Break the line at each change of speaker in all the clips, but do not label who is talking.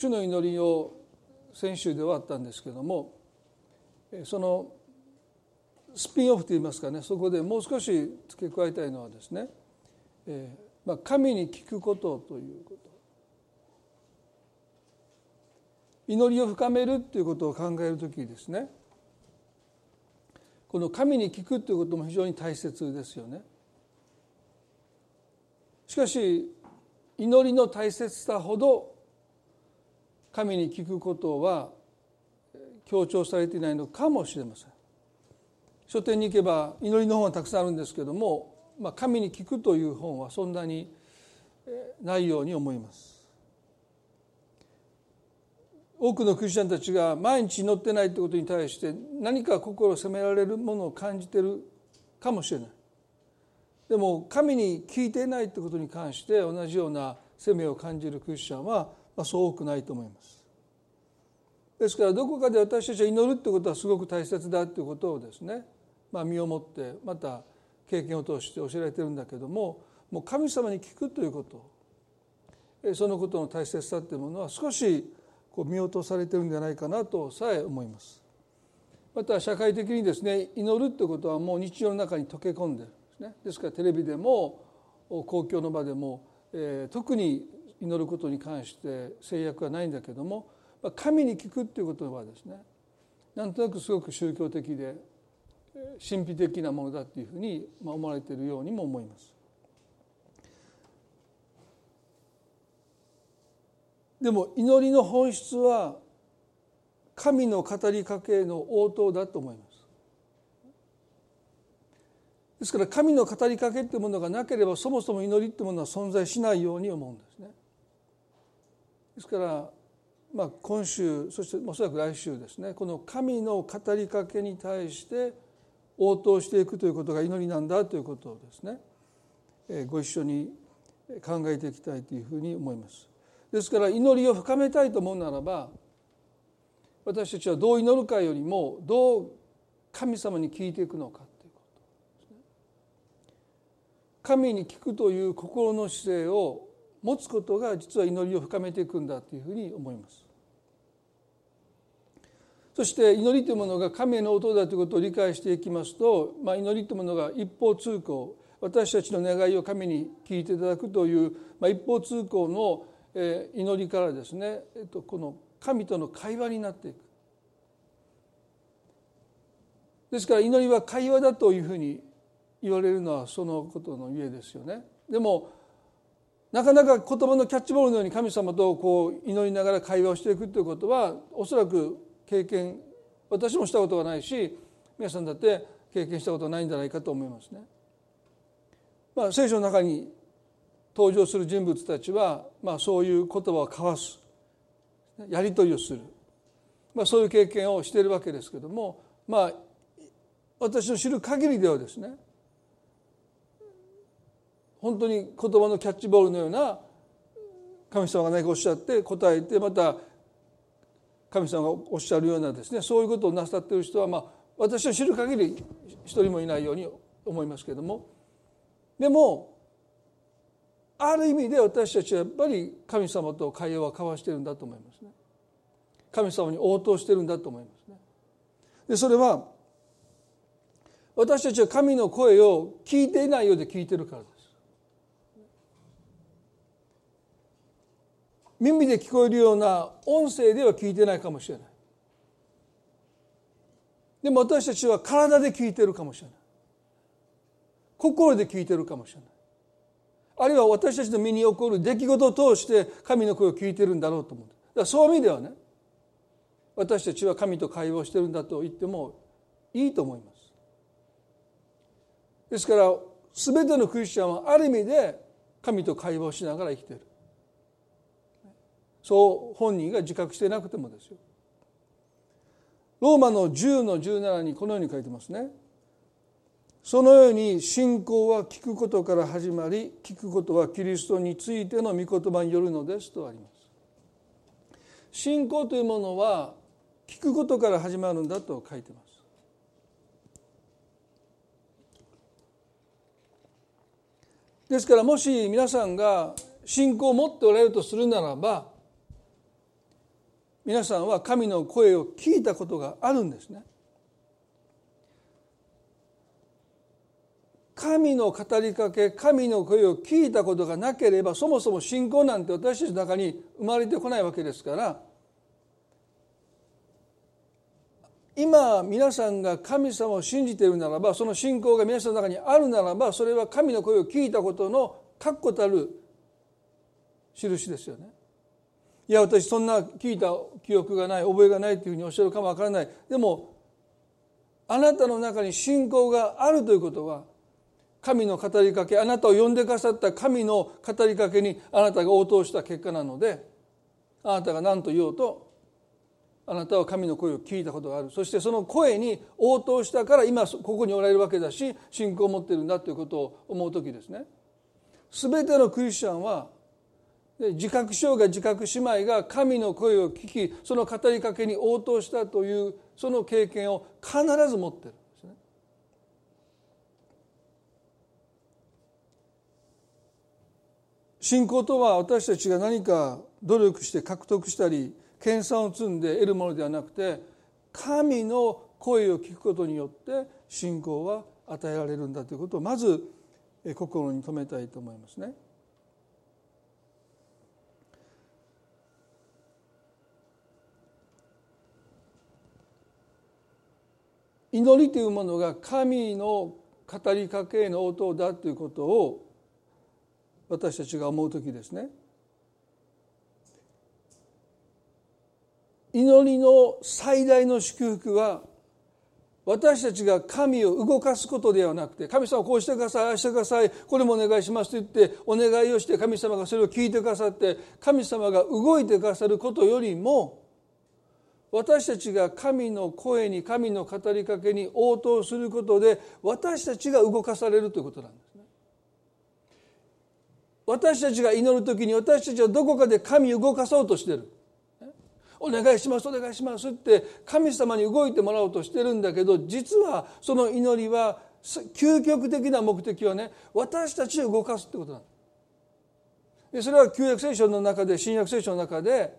主の祈りを先週で終わったんですけどもそのスピンオフといいますかねそこでもう少し付け加えたいのはですね、えーまあ、神に聞くことということ祈りを深めるということを考える時ですねこの神に聞くということも非常に大切ですよね。しかし祈りの大切さほど神に聞くことは強調されていないのかもしれません。書店に行けば祈りの本はたくさんあるんですけども、まあ、神に聞くという本はそんなにないように思います。多くのクリスチャンたちが毎日祈ってないということに対して何か心を責められるものを感じてるかもしれないでも神に聞いていないということに関して同じような責めを感じるクリスチャンはそう多くないと思います。ですからどこかで私たちは祈るということはすごく大切だということをですね、まあ、身をもってまた経験を通して教えられてるんだけどももう神様に聞くということそのことの大切さというものは少しこう見落とされてるんじゃないかなとさえ思います。また社会的にですね祈るということはもう日常の中に溶け込んでる。んですね。ですからテレビでも公共の場でも、えー、特に祈ることに関して制約はないんだけども神に聞くっていうことはですねなんとなくすごく宗教的で神秘的なものだっていうふうに思われているようにも思います。でも祈りの本質は神の語りかけの応答だと思います。ですから神の語りかけっていうものがなければそもそも祈りっていうものは存在しないように思うんですね。ですからまあ今週そしておそらく来週ですねこの神の語りかけに対して応答していくということが祈りなんだということをですねご一緒に考えていきたいというふうに思います。ですから祈りを深めたいと思うならば私たちはどう祈るかよりもどう神様に聞いていくのかということですね。神に聞くという心の姿勢を持つことが実は祈りを深めていくんだというふうに思います。そして祈りというものが神の音だということを理解していきますと、まあ、祈りというものが一方通行私たちの願いを神に聞いていただくという、まあ、一方通行の祈りからですね、えっと、この神との会話になっていくですから祈りは会話だというふうに言われるのはそのことのゆえですよねでもなかなか言葉のキャッチボールのように神様とこう祈りながら会話をしていくということはおそらく経験私もしたことがないし皆さんだって経験したことないんじゃないかと思いますね。まあ、聖書の中に登場する人物たちは、まあ、そういう言葉を交わすやり取りをする、まあ、そういう経験をしているわけですけどもまあ私の知る限りではですね本当に言葉のキャッチボールのような神様が何かおっしゃって答えてまた神様がおっしゃるようなですねそういうことをなさってる人はまあ私の知る限り一人もいないように思いますけれどもでもある意味で私たちはやっぱり神様と会話を交わしてるんだと思いますね。神様に応答してるんだと思いますね。でそれは私たちは神の声を聞いていないようで聞いてるからす。耳で聞こえるような音声では聞いてないかもしれない。でも私たちは体で聞いてるかもしれない。心で聞いてるかもしれない。あるいは私たちの身に起こる出来事を通して神の声を聞いてるんだろうと思うだからそういう意味ではね私たちは神と会話をしてるんだと言ってもいいと思いますですから全てのクリスチャンはある意味で神と会話をしながら生きているそう本人が自覚してなくてもですよ。ローマの10の17にこのように書いてますね。そのように信仰は聞くことから始まり聞くことはキリストについての御言葉によるのですとあります。信仰というものは聞くことから始まるんだと書いてます。ですからもし皆さんが信仰を持っておられるとするならば皆さんは神の声を聞いたことがあるんですね。神の語りかけ神の声を聞いたことがなければそもそも信仰なんて私たちの中に生まれてこないわけですから今皆さんが神様を信じているならばその信仰が皆さんの中にあるならばそれは神の声を聞いたことの確固たる印ですよね。いや私そんな聞いた記憶がない覚えがないというふうにおっしゃるかもわからないでもあなたの中に信仰があるということは神の語りかけあなたを呼んでくださった神の語りかけにあなたが応答した結果なのであなたが何と言おうとあなたは神の声を聞いたことがあるそしてその声に応答したから今ここにおられるわけだし信仰を持ってるんだということを思う時ですね。全てのクリスチャンは自覚しようが自覚姉妹が神の声を聞きその語りかけに応答したというその経験を必ず持ってるんですね。信仰とは私たちが何か努力して獲得したり研鑽を積んで得るものではなくて神の声を聞くことによって信仰は与えられるんだということをまず心に留めたいと思いますね。祈りというものが神の語りかけの応答だということを私たちが思う時ですね。祈りの最大の祝福は私たちが神を動かすことではなくて神様こうしてくださいああしてくださいこれもお願いしますと言ってお願いをして神様がそれを聞いてくださって神様が動いてくださることよりも私たちが神の声に神の語りかけに応答することで私たちが動かされるということなんですね。私たちが祈る時に私たちはどこかで神を動かそうとしてる。お願いしますお願いしますって神様に動いてもらおうとしてるんだけど実はその祈りは究極的な目的はね私たちを動かすってことなんです。それは旧約聖書の中で新約聖書の中で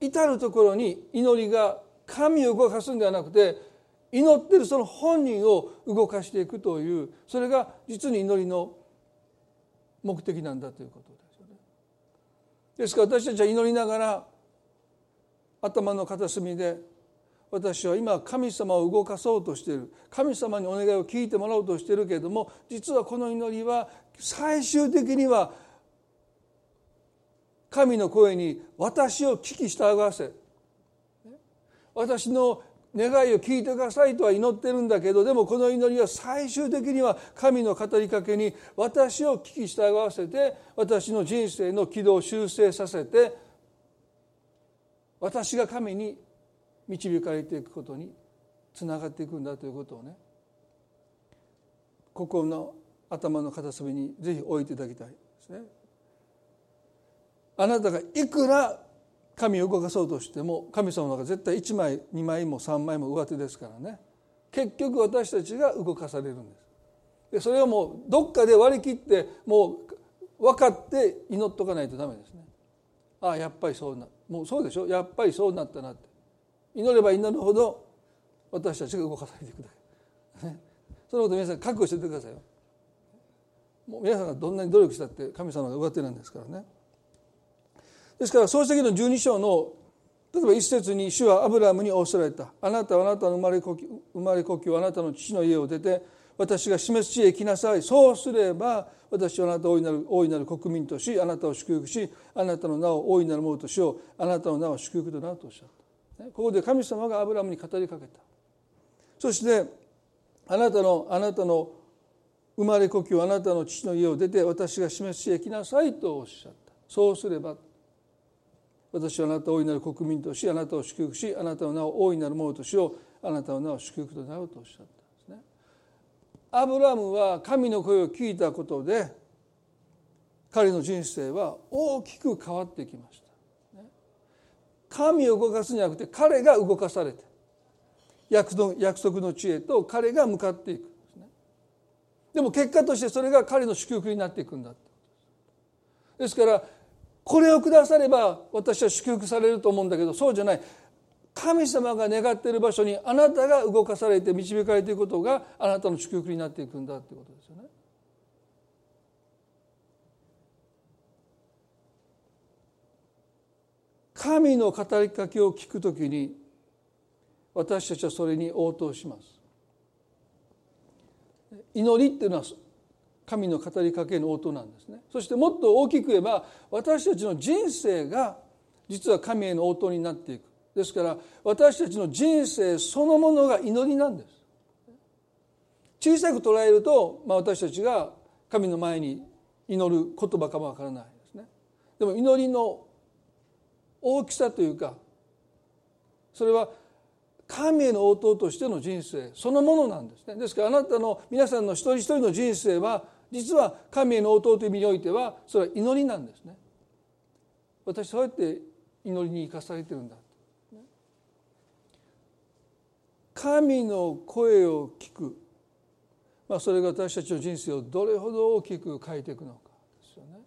至る所に祈りが神を動かすんではなくて祈ってるその本人を動かしていくというそれが実に祈りの目的なんだということですよね。ですから私たちは祈りながら頭の片隅で私は今神様を動かそうとしている神様にお願いを聞いてもらおうとしているけれども実はこの祈りは最終的には神の声に私を聞き従わせ私の願いを聞いてくださいとは祈ってるんだけどでもこの祈りは最終的には神の語りかけに私を聞き従わせて私の人生の軌道を修正させて私が神に導かれていくことにつながっていくんだということをね心の頭の片隅にぜひ置いていただきたいですね。あなたがいくら神を動かそうとしても神様の中絶対1枚2枚も3枚も上手ですからね。結局私たちが動かされるんです。でそれをもうどっかで割り切ってもう分かって祈っとかないとダメですね。ああやっぱりそうなもうそうでしょ？やっぱりそうなったなって。祈れば祈るほど私たちが動かされていくだけ、ね、そのこと皆さん覚悟しててくださいよ。もう皆さんがどんなに努力したって神様が上手なんですからね。ですから創世記の12章の例えば一節に主はアブラムに仰せられた。あなたはあなたの生まれ故郷生まれ故郷あなたの父の家を出て私が示す地へ来なさい。そうすれば私はあなたを大いなる大いなる国民としあなたを祝福しあなたの名を大いなるものとしよう。あなたの名は祝福となるとおっしゃった。ここで神様がアブラムに語りかけた。そしてあなたのあなたの生まれ故郷あなたの父の家を出て私が示す地へ来なさいとおっしゃった。そうすれば私はあなたを大いなる国民としあなたを祝福しあなたの名を大いなるものとしようあなたの名を祝福となるとおっしゃったんですね。アブラムは神の声を聞いたことで彼の人生は大きく変わってきました。神を動かすんじゃなくて彼が動かされて約束の地へと彼が向かっていくでも結果としてそれが彼の祝福になっていくんだですからこれをくだされば私は祝福されると思うんだけどそうじゃない神様が願っている場所にあなたが動かされて導かれていくことがあなたの祝福になっていくんだということですよね。神の語りかけを聞くときに私たちはそれに応答します。祈りっていうのは神の語りかけの応答なんですね。そしてもっと大きく言えば私たちの人生が実は神への応答になっていく。ですから私たちの人生そのものが祈りなんです。小さく捉えると、まあ、私たちが神の前に祈る言葉かもわからないですね。でも祈りの大きさというかそれは神への応答としての人生そのものなんですねですからあなたの皆さんの一人一人の人生は実は神への応答という意味においてはそれは祈りなんですね。私そうやって祈りに生かされてるんだ。神の声を聞く、まあ、それが私たちの人生をどれほど大きく変えていくのかですよね。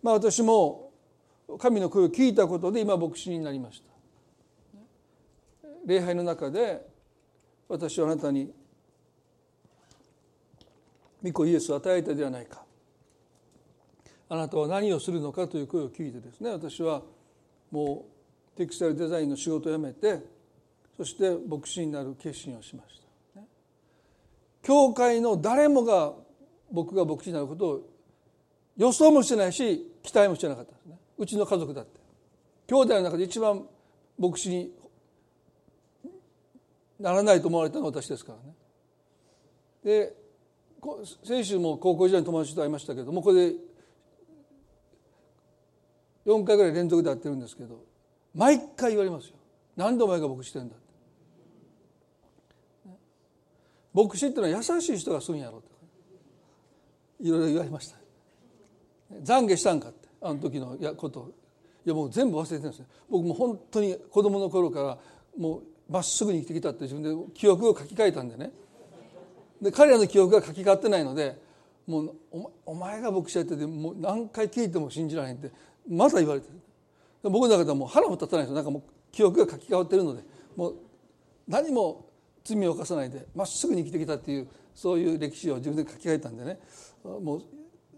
まあ、私も神の声を聞いたことで今牧師になりました。礼拝の中で私はあなたに御子イエスを与えたではないか。あなたは何をするのかという声を聞いてですね私はもうテクスタイルデザインの仕事を辞めてそして牧師になる決心をしました、教会の誰もが僕が牧師になることを予想もしてないし期待もしてなかったですね。うちの家族だって。兄弟の中で一番牧師にならないと思われたのは私ですからね。で先週も高校時代の友達と会いましたけどもこれで4回ぐらい連続で会ってるんですけど毎回言われますよ。何でお前が牧師してんだって。牧師ってのは優しい人がするんやろって。いろいろ言われました。懺悔したんかって。あの時のこと。いやもう全部忘れてるんですよ。僕も本当に子供の頃からもうまっすぐに生きてきたって自分で記憶を書き換えたんでね。で彼らの記憶が書き換わってないのでもうお前が牧師やっててもう何回聞いても信じられへんってまた言われてる。僕の中ではもう腹も立たないですよ。なんかもう記憶が書き換わってるのでもう何も罪を犯さないでまっすぐに生きてきたっていうそういう歴史を自分で書き換えたんでね。もう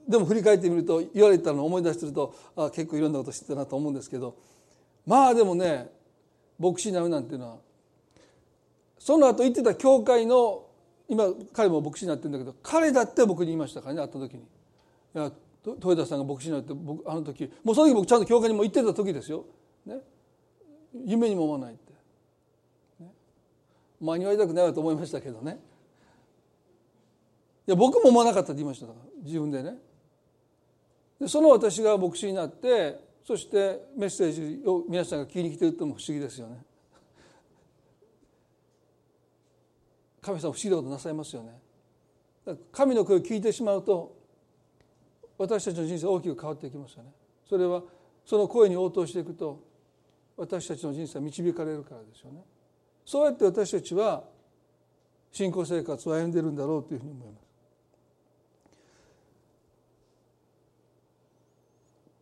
でも振り返ってみると言われたのを思い出してるとあ結構いろんなこと知ってたなと思うんですけどまあでもね牧師になるなんていうのはその後言ってた教会の今彼も牧師になってるんだけど彼だって僕に言いましたからね会った時に「いや豊田さんが牧師になって僕あの時もうその時僕ちゃんと教会にも行ってた時ですよ、ね、夢にも思わないって、ね、お前に言われたくないわと思いましたけどね。いや僕も思わなかったって言いましたから自分でね。でその私が牧師になってそしてメッセージを皆さんが聞きに来てるっても不思議ですよね。神様不思議なことなさいますよね。神の声を聞いてしまうと私たちの人生大きく変わっていきますよね。それはその声に応答していくと私たちの人生は導かれるからですよね。そうやって私たちは信仰生活を歩んでいるんだろうというふうに思います。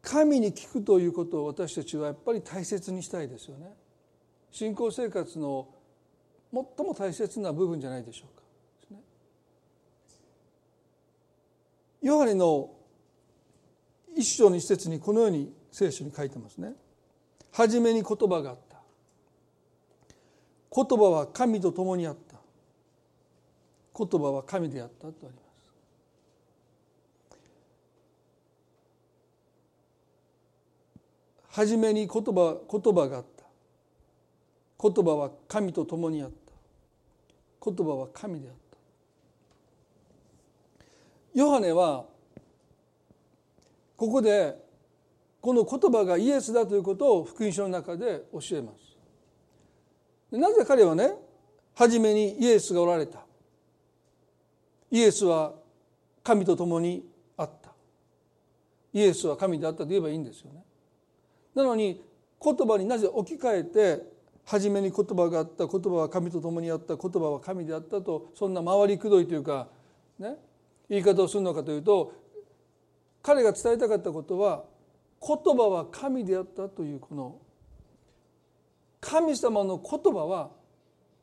神に聞くということを私たちはやっぱり大切にしたいですよね。信仰生活の最も大切な部分じゃないでしょうか。ヨハネの一章の一節にこのように聖書に書いてますね。初めに言葉があった。言葉は神と共にあった。言葉は神であったとあります。初めに言葉言葉があった言葉は神と共にあった言葉は神であった。ヨハネはここでこの言葉がイエスだということを福音書の中で教えます。なぜ彼はね初めにイエスがおられた。イエスは神と共にあった。イエスは神であったと言えばいいんですよね。なのに言葉になぜ置き換えて初めに言葉があった言葉は神と共にあった言葉は神であったとそんな回りくどいというかね言い方をするのかというと彼が伝えたかったことは言葉は神であったというこの神様の言葉は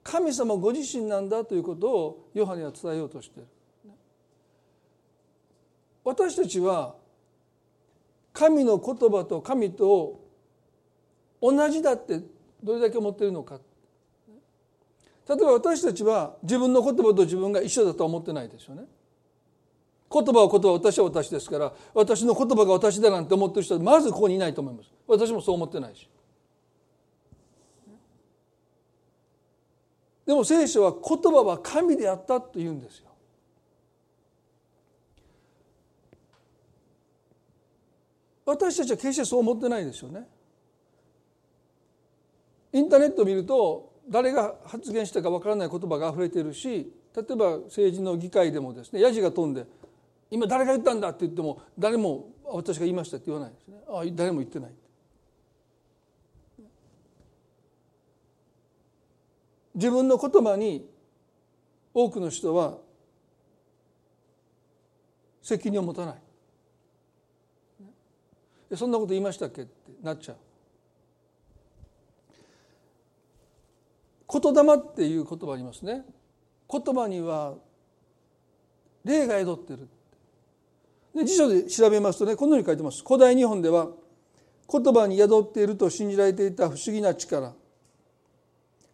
神様ご自身なんだということをヨハネは伝えようとしている。私たちは神の言葉と神と同じだってどれだけ思っているのか。例えば私たちは自分の言葉と自分が一緒だとは思ってないですよね。言葉は言葉私は私ですから私の言葉が私だなんて思ってる人はまずここにいないと思います。私もそう思ってないし。でも聖書は言葉は神であったと言うんですよ。私たちは決してそう思ってないですよね。インターネットを見ると誰が発言したかわからない言葉があふれているし例えば政治の議会でもですねヤジが飛んで今誰が言ったんだって言っても誰も私が言いましたって言わないですね。あ誰も言ってない。自分の言葉に多くの人は責任を持たない。そんなこと言いましたっけ？ってなっちゃう。言霊っていう言葉ありますね。言葉には霊が宿ってる。で辞書で調べますとねこのように書いてます。古代日本では言葉に宿っていると信じられていた不思議な力。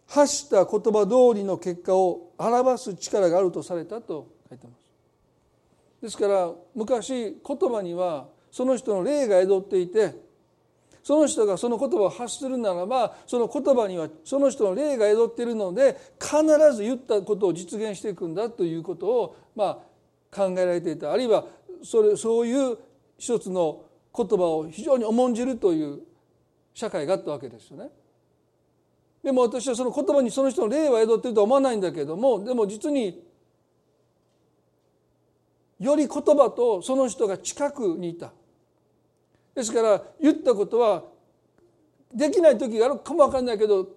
発した言葉通りの結果を表す力があるとされたと書いてます。ですから昔言葉にはその人の霊が宿っていてその人がその言葉を発するならばその言葉にはその人の霊が宿っているので必ず言ったことを実現していくんだということをまあ考えられていたあるいはそれそういう一つの言葉を非常に重んじるという社会があったわけですよね。でも私はその言葉にその人の霊は宿っているとは思わないんだけどもでも実により言葉とその人が近くにいたですから言ったことはできない時があるかも分かんないけど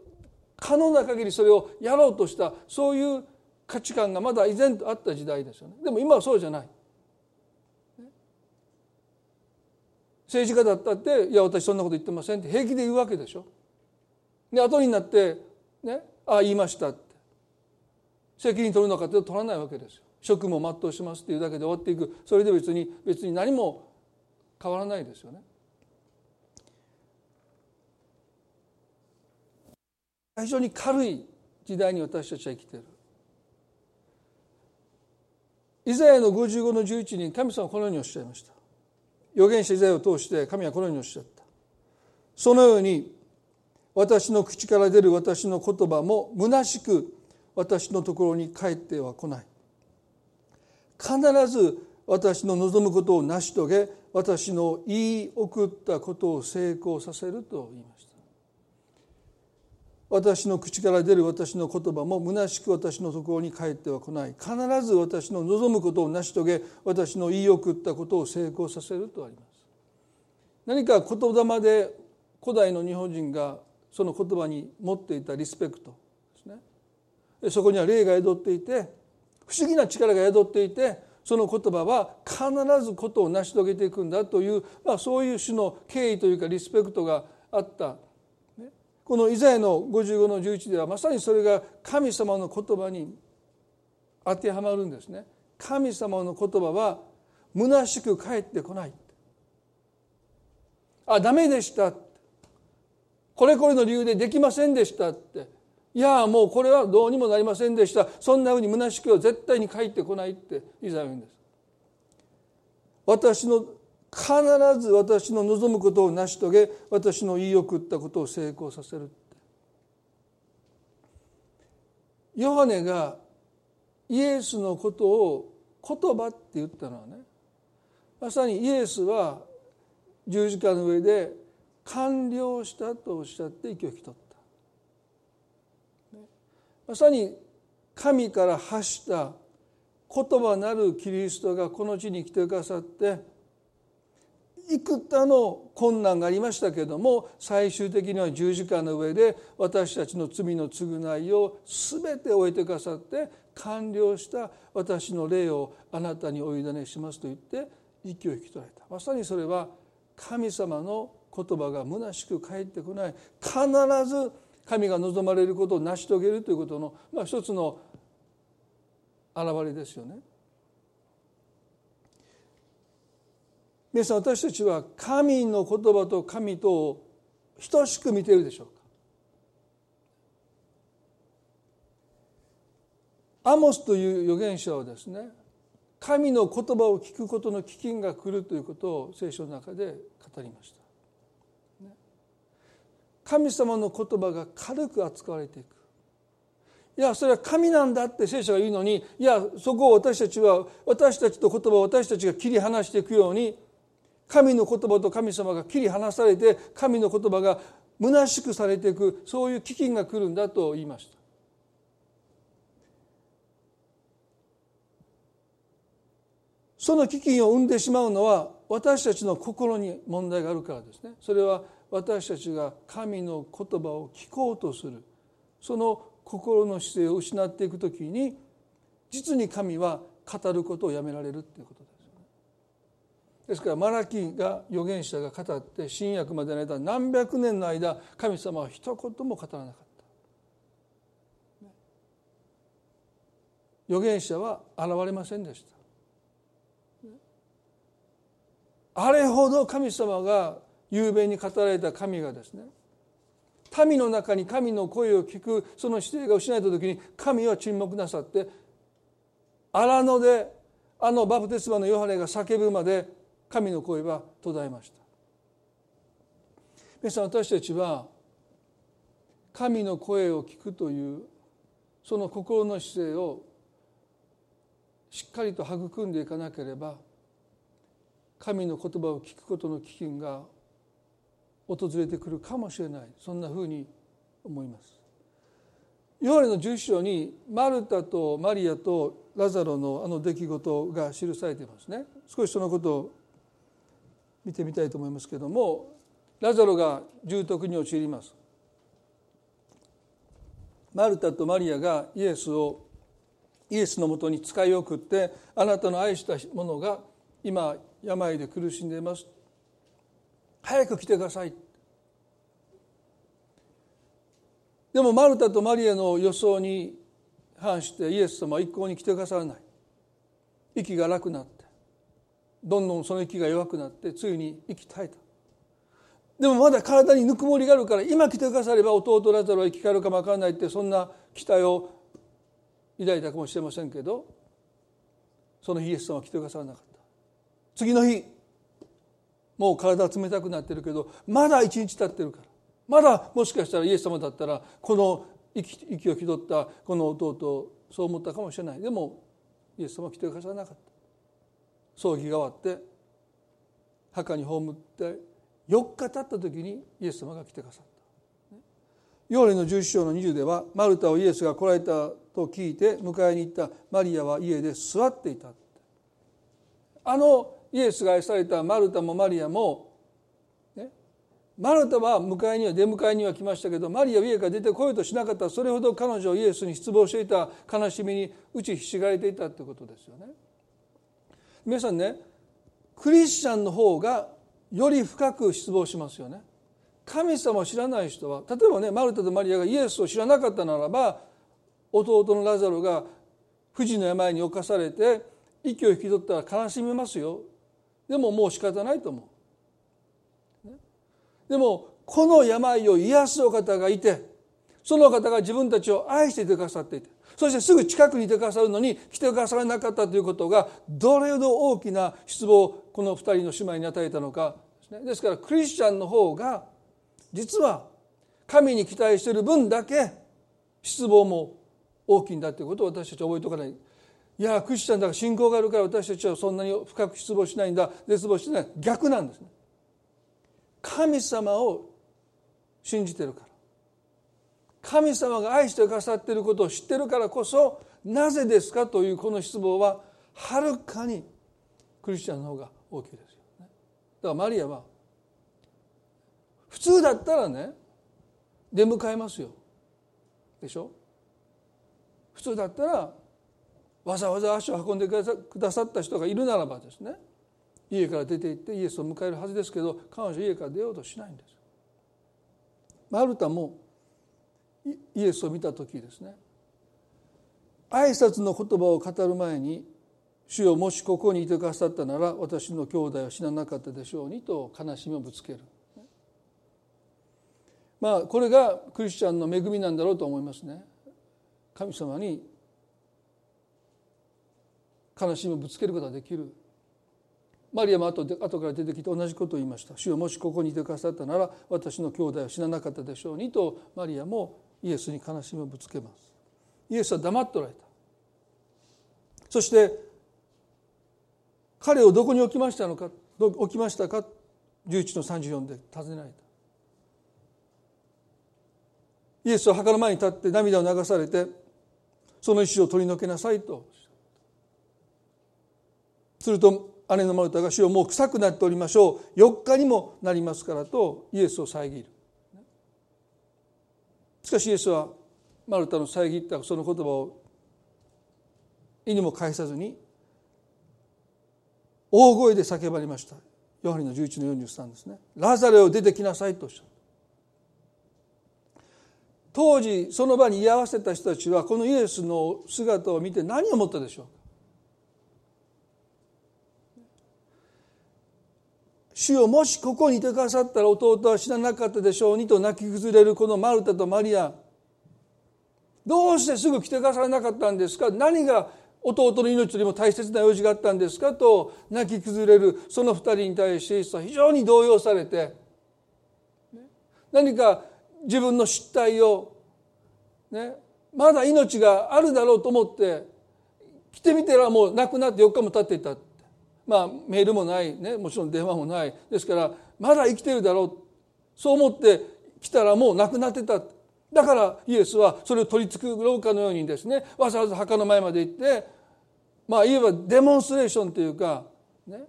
可能な限りそれをやろうとしたそういう価値観がまだ依然とあった時代ですよねでも今はそうじゃない政治家だったって「いや私そんなこと言ってません」って平気で言うわけでしょ。で後になってね「ああ言いました」って責任取るのかって取らないわけですよ。職務を全うしますっていうだけで終わっていくそれで別に別に何も変わらないですよね。非常に軽い時代に私たちは生きている。イザヤの55の11に神様はこのようにおっしゃいました。預言者イザヤを通して神はこのようにおっしゃったそのように私の口から出る私の言葉も虚しく私のところに帰っては来ない必ず私の望むことを成し遂げ私の言い送ったことを成功させると言いました私の口から出る私の言葉も虚しく私のところに帰っては来ない。必ず私の望むことを成し遂げ私の言い送ったことを成功させるとあります。何か言霊で古代の日本人がその言葉に持っていたリスペクトですね。そこには霊が宿っていて不思議な力が宿っていてその言葉は必ずことを成し遂げていくんだという、まあ、そういう種の敬意というかリスペクトがあったこのイザヤの55の11ではまさにそれが神様の言葉に当てはまるんですね。神様の言葉は虚しく帰ってこない。あダメでしたこれこれの理由でできませんでしたっていやもうこれはどうにもなりませんでしたそんなふうに虚しくは絶対に帰ってこないってイザヤ言うんです。私の必ず私の望むことを成し遂げ私の言い送ったことを成功させるヨハネがイエスのことを言葉って言ったのはねまさにイエスは十字架の上で完了したとおっしゃって息を引き取った。まさに神から発した言葉なるキリストがこの地に来てくださって幾多の困難がありましたけれども最終的には十字架の上で私たちの罪の償いを全て終えてくださって完了した私の霊をあなたにお委ねしますと言って息を引き取られたまさにそれは神様の言葉が虚しく返ってこない必ず神が望まれることを成し遂げるということの、まあ、一つの表れですよね。皆さん私たちは神の言葉と神とを等しく見ているでしょうか。アモスという預言者はですね神の言葉を聞くことの飢饉が来るということを聖書の中で語りました。神様の言葉が軽く扱われていく。いやそれは神なんだって聖書が言うのにいやそこを私たちは私たちと言葉を私たちが切り離していくように神の言葉と神様が切り離されて神の言葉が虚しくされていくそういう飢饉が来るんだと言いました。その飢饉を生んでしまうのは私たちの心に問題があるからですね。それは私たちが神の言葉を聞こうとするその心の姿勢を失っていくときに実に神は語ることをやめられるということです。からマラキが預言者が語って新約までの間何百年の間神様は一言も語らなかった預言者は現れませんでしたあれほど神様が雄弁に語られた神がですね民の中に神の声を聞くその姿勢が失われた時に神は沈黙なさって荒野であのバプテスマのヨハネが叫ぶまで神の声は途絶えました皆さん私たちは神の声を聞くというその心の姿勢をしっかりと育んでいかなければ神の言葉を聞くことの危険が訪れてくるかもしれないそんなふうに思います。ヨハネの十章にマルタとマリアとラザロのあの出来事が記されていますね。少しそのことを見てみたいと思いますけれどもラザロが重篤に陥ります。マルタとマリアがイエスをイエスのもとに使い送ってあなたの愛した者が今病で苦しんでいます。早く来てください。でもマルタとマリアの予想に反してイエス様は一向に来てくださらない。息が楽になってどんどんその息が弱くなってついに息絶えた。でもまだ体にぬくもりがあるから今来てくだされば弟ラザロは生き返るかもわからないってそんな期待を抱いたかもしれませんけどその日イエス様は来てくださらなかった。次の日もう体冷たくなってるけどまだ一日経ってるから。まだもしかしたらイエス様だったらこの息息を引き取ったこの弟そう思ったかもしれない。でもイエス様は来てくださらなかった。葬儀が終わって墓に葬って4日経った時にイエス様が来てくださった。ヨーレの11章の20ではマルタをイエスが来られたと聞いて迎えに行ったマリアは家で座っていたあのイエスが愛されたマルタもマリアも、ね、マルタは迎えには出迎えには来ましたけどマリアは家から出てこようとしなかった。それほど彼女をイエスに失望していた。悲しみに打ちひしがれていたということですよね。皆さんねクリスチャンの方がより深く失望しますよね。神様を知らない人は例えばねマルタとマリアがイエスを知らなかったならば弟のラザロが不治の病に侵されて息を引き取ったら悲しみますよ。でももう仕方ないと思う。でもこの病を癒すお方がいてその方が自分たちを愛していてくださっていて。そしてすぐ近くにいてくださるのに来てくださらなかったということがどれほど大きな失望をこの2人の姉妹に与えたのかですね。ですからクリスチャンの方が実は神に期待している分だけ失望も大きいんだということを私たちは覚えておかないいやクリスチャンだから信仰があるから私たちはそんなに深く失望しないんだ絶望してない。逆なんですね。神様を信じてるから。神様が愛してくださっていることを知ってるからこそなぜですかというこの失望ははるかにクリスチャンの方が大きいですよね。だからマリアは普通だったらね出迎えますよ。でしょ？普通だったらわざわざ足を運んでくださった人がいるならばですね家から出て行ってイエスを迎えるはずですけど彼女家から出ようとしないんです。マルタもイエスを見た時ですね挨拶の言葉を語る前に「主よもしここにいてくださったなら私の兄弟は死ななかったでしょうに」と悲しみをぶつける。まあこれがクリスチャンの恵みなんだろうと思いますね。神様に悲しみをぶつけることができるマリアも後で後から出てきて同じことを言いました「主よもしここにいてくださったなら私の兄弟は死ななかったでしょうに」とマリアもイエスに悲しみをぶつけます。イエスは黙っておられた。そして彼をどこに置きましたのか置きましたか11の34で尋ねられた。イエスは墓の前に立って涙を流されてその石を取り除けなさいと。すると姉のマルタが「主をもう臭くなっておりましょう。4日にもなりますから」とイエスを遮る。しかしイエスはマルタの遮ったその言葉を意にも返さずに大声で叫ばれました。ヨハネの11の43ですねラザレを出てきなさいとおっしゃる。当時その場に居合わせた人たちはこのイエスの姿を見て何を思ったでしょうか。主よもしここにいてくださったら弟は死ななかったでしょうにと泣き崩れるこのマルタとマリア。どうしてすぐ来てくださらなかったんですか？何が弟の命よりも大切な用事があったんですか？と泣き崩れるその二人に対してイエスは非常に動揺されて。何か自分の失態を、ね、まだ命があるだろうと思って来てみたらもう亡くなって4日も経っていた。まあメールもない、ね、もちろん電話もない。ですからまだ生きてるだろう。そう思って来たらもう亡くなってた。だからイエスはそれを取り繕うかのようにですねわざわざ墓の前まで行ってまあいわばデモンストレーションというかね。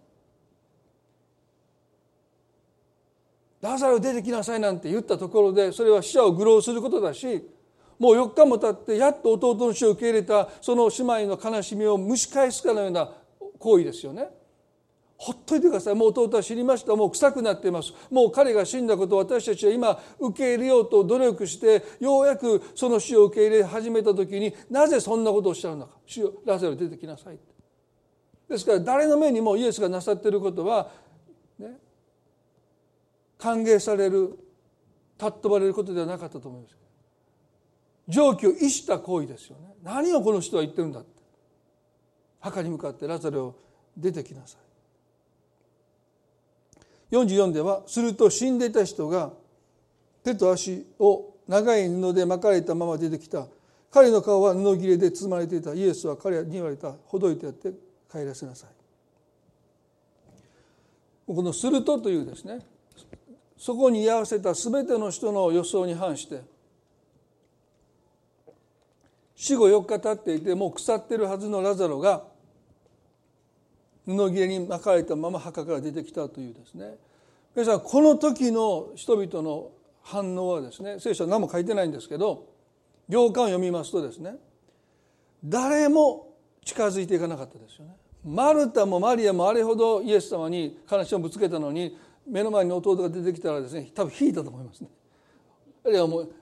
ラザロ出てきなさいなんて言ったところでそれは死者を愚弄することだしもう4日も経ってやっと弟の死を受け入れたその姉妹の悲しみを蒸し返すかのような行為ですよね。ほっといてください。もう弟は知りました。もう臭くなっています。もう彼が死んだことを私たちは今受け入れようと努力してようやくその死を受け入れ始めた時になぜそんなことをおっしゃるのか。死をラザロ出てきなさいですから誰の目にもイエスがなさっていることは、ね、歓迎される尊ばれることではなかったと思います。常軌を逸した行為ですよね。何をこの人は言ってるんだって。墓に向かってラザロを出てきなさい。44ではすると死んでいた人が手と足を長い布で巻かれたまま出てきた。彼の顔は布切れで包まれていた。イエスは彼に言われた。ほどいてやって帰らせなさいこの「すると」というですねそこに居合わせた全ての人の予想に反して死後4日経っていてもう腐ってるはずのラザロが布切れに巻かれたまま墓から出てきたというですね皆さんこの時の人々の反応はですね聖書は何も書いてないんですけど行間を読みますとですね誰も近づいていかなかったですよね。マルタもマリアもあれほどイエス様に悲しみをぶつけたのに目の前に弟が出てきたらですね多分引いたと思いますね。あるいはもう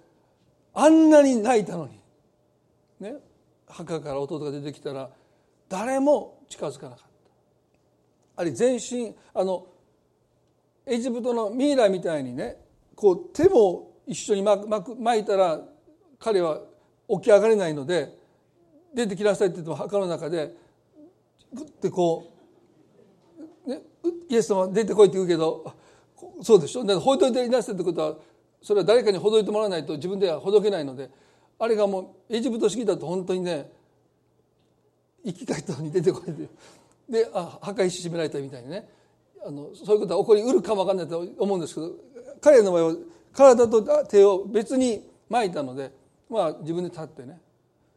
あんなに泣いたのにね墓から弟が出てきたら誰も近づかなかった。あるいは全身あのエジプトのミイラみたいにねこう手も一緒に巻く巻いたら彼は起き上がれないので出てきなさいって言っても墓の中でグッてこう、ね、イエス様出てこいって言うけどそうでしょ？だからほどいていなさいってことはそれは誰かにほどいてもらわないと自分ではほどけないのであれがもうエジプト式だと本当にね生き返ったのに出てこいってであ墓石締められたみたいにね。あのそういうことは起こりうるかもわかんないと思うんですけど彼の場合は体と手を別に巻いたのでまあ自分で立ってね。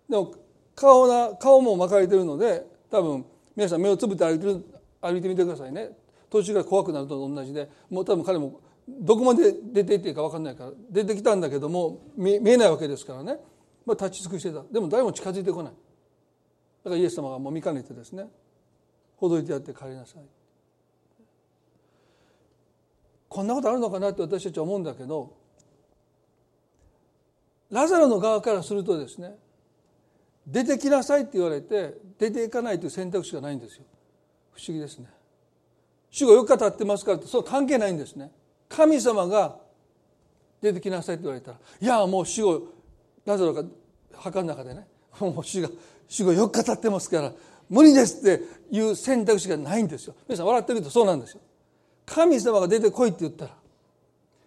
でも顔な顔も巻かれてるので多分皆さん目をつぶって歩いてる歩いてみてくださいね。途中から怖くなると同じでもう多分彼もどこまで出ていっていいか分かんないから出てきたんだけども見えないわけですからね、まあ、立ち尽くしてた。でも誰も近づいてこない。だからイエス様がもう見かねてですね。ほどいてやって帰りなさい。こんなことあるのかなって私たちは思うんだけどラザロの側からするとですね出てきなさいって言われて出ていかないという選択肢がないんですよ。不思議ですね。主が4日経ってますからってそう関係ないんですね。神様が出てきなさいって言われたらいやもう主をラザロが墓の中でね もう主が主が4日経ってますから無理ですっていう選択肢がないんですよ。皆さん笑ってるけどそうなんですよ。神様が出てこいって言ったら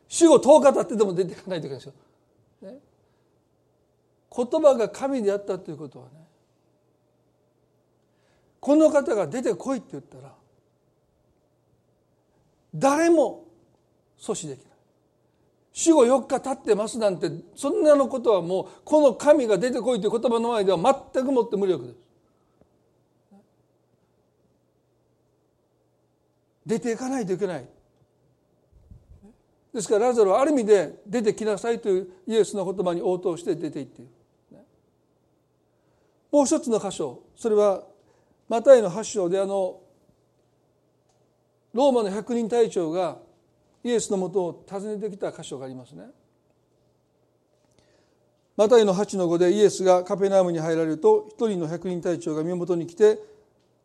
主が10日経ってても出ていかないといけないんですよ、ね、言葉が神であったということはねこの方が出てこいって言ったら誰も阻止できない。死後4日経ってますなんてそんなのことはもうこの神が出てこいという言葉の前では全くもって無力です。出ていかないといけない。ですからラザロはある意味で出てきなさいというイエスの言葉に応答して出て行っている。もう一つの箇所。それはマタイの8章であのローマの百人隊長がイエスのもとを訪ねてきた箇所がありますね。マタイの8の5でイエスがカペナームに入られると一人の百人隊長が身元に来て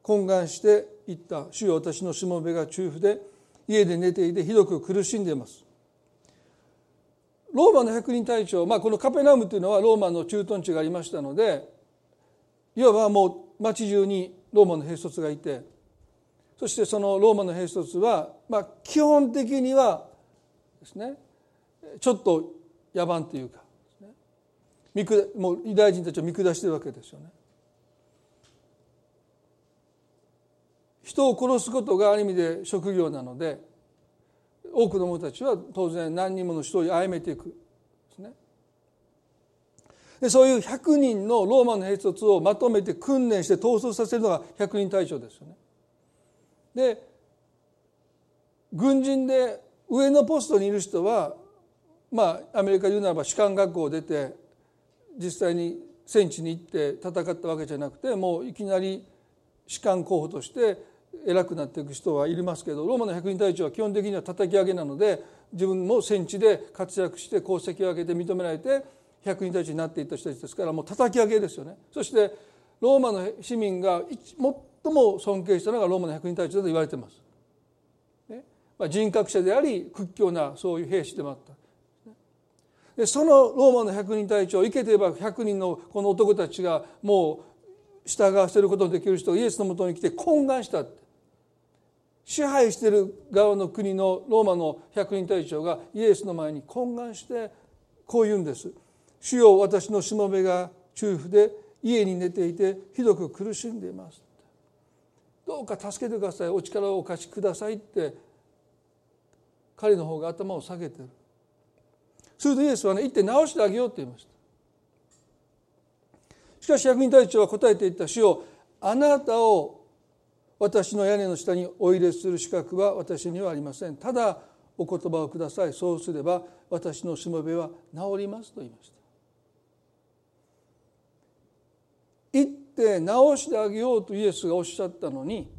懇願して言った「主よ私のしもべが中腹で家で寝ていてひどく苦しんでいます」ローマの百人隊長、まあ、このカペナームというのはローマの駐屯地がありましたのでいわばもう町中にローマの兵卒がいてそしてそのローマの兵卒は、まあ、基本的にはですねちょっと野蛮というか、ね、もうユダヤ人たちを見下してるわけですよね。人を殺すことがある意味で職業なので多くの者たちは当然何人もの人を殺めていくですね。でそういう100人のローマの兵卒をまとめて訓練して逃走させるのが100人隊長ですよね。で軍人で上のポストにいる人はまあアメリカで言うならば士官学校を出て実際に戦地に行って戦ったわけじゃなくてもういきなり士官候補として偉くなっていく人はいりますけどローマの百人隊長は基本的には叩き上げなので自分も戦地で活躍して功績を上げて認められて百人隊長になっていった人たちですからもう叩き上げですよね。そしてローマの市民が最も尊敬したのがローマの百人隊長だと言われています。ねまあ、人格者であり屈強なそういう兵士でもあった。でそのローマの百人隊長生けていば100人のこの男たちがもう従わせることのできる人がイエスのもとに来て懇願したって支配している側の国のローマの百人隊長がイエスの前に懇願してこう言うんです「主よ私のしもべが中腹で家に寝ていてひどく苦しんでいます」どうか助けてください。お力をお貸しくださいって彼の方が頭を下げてる。するとイエスはね行って直してあげようって言いました。しかし役人隊長は答えていった。主よあなたを私の屋根の下にお入れする資格は私にはありません。ただお言葉をください。そうすれば私のしもべは治りますと言いました。行って直してあげようとイエスがおっしゃったのに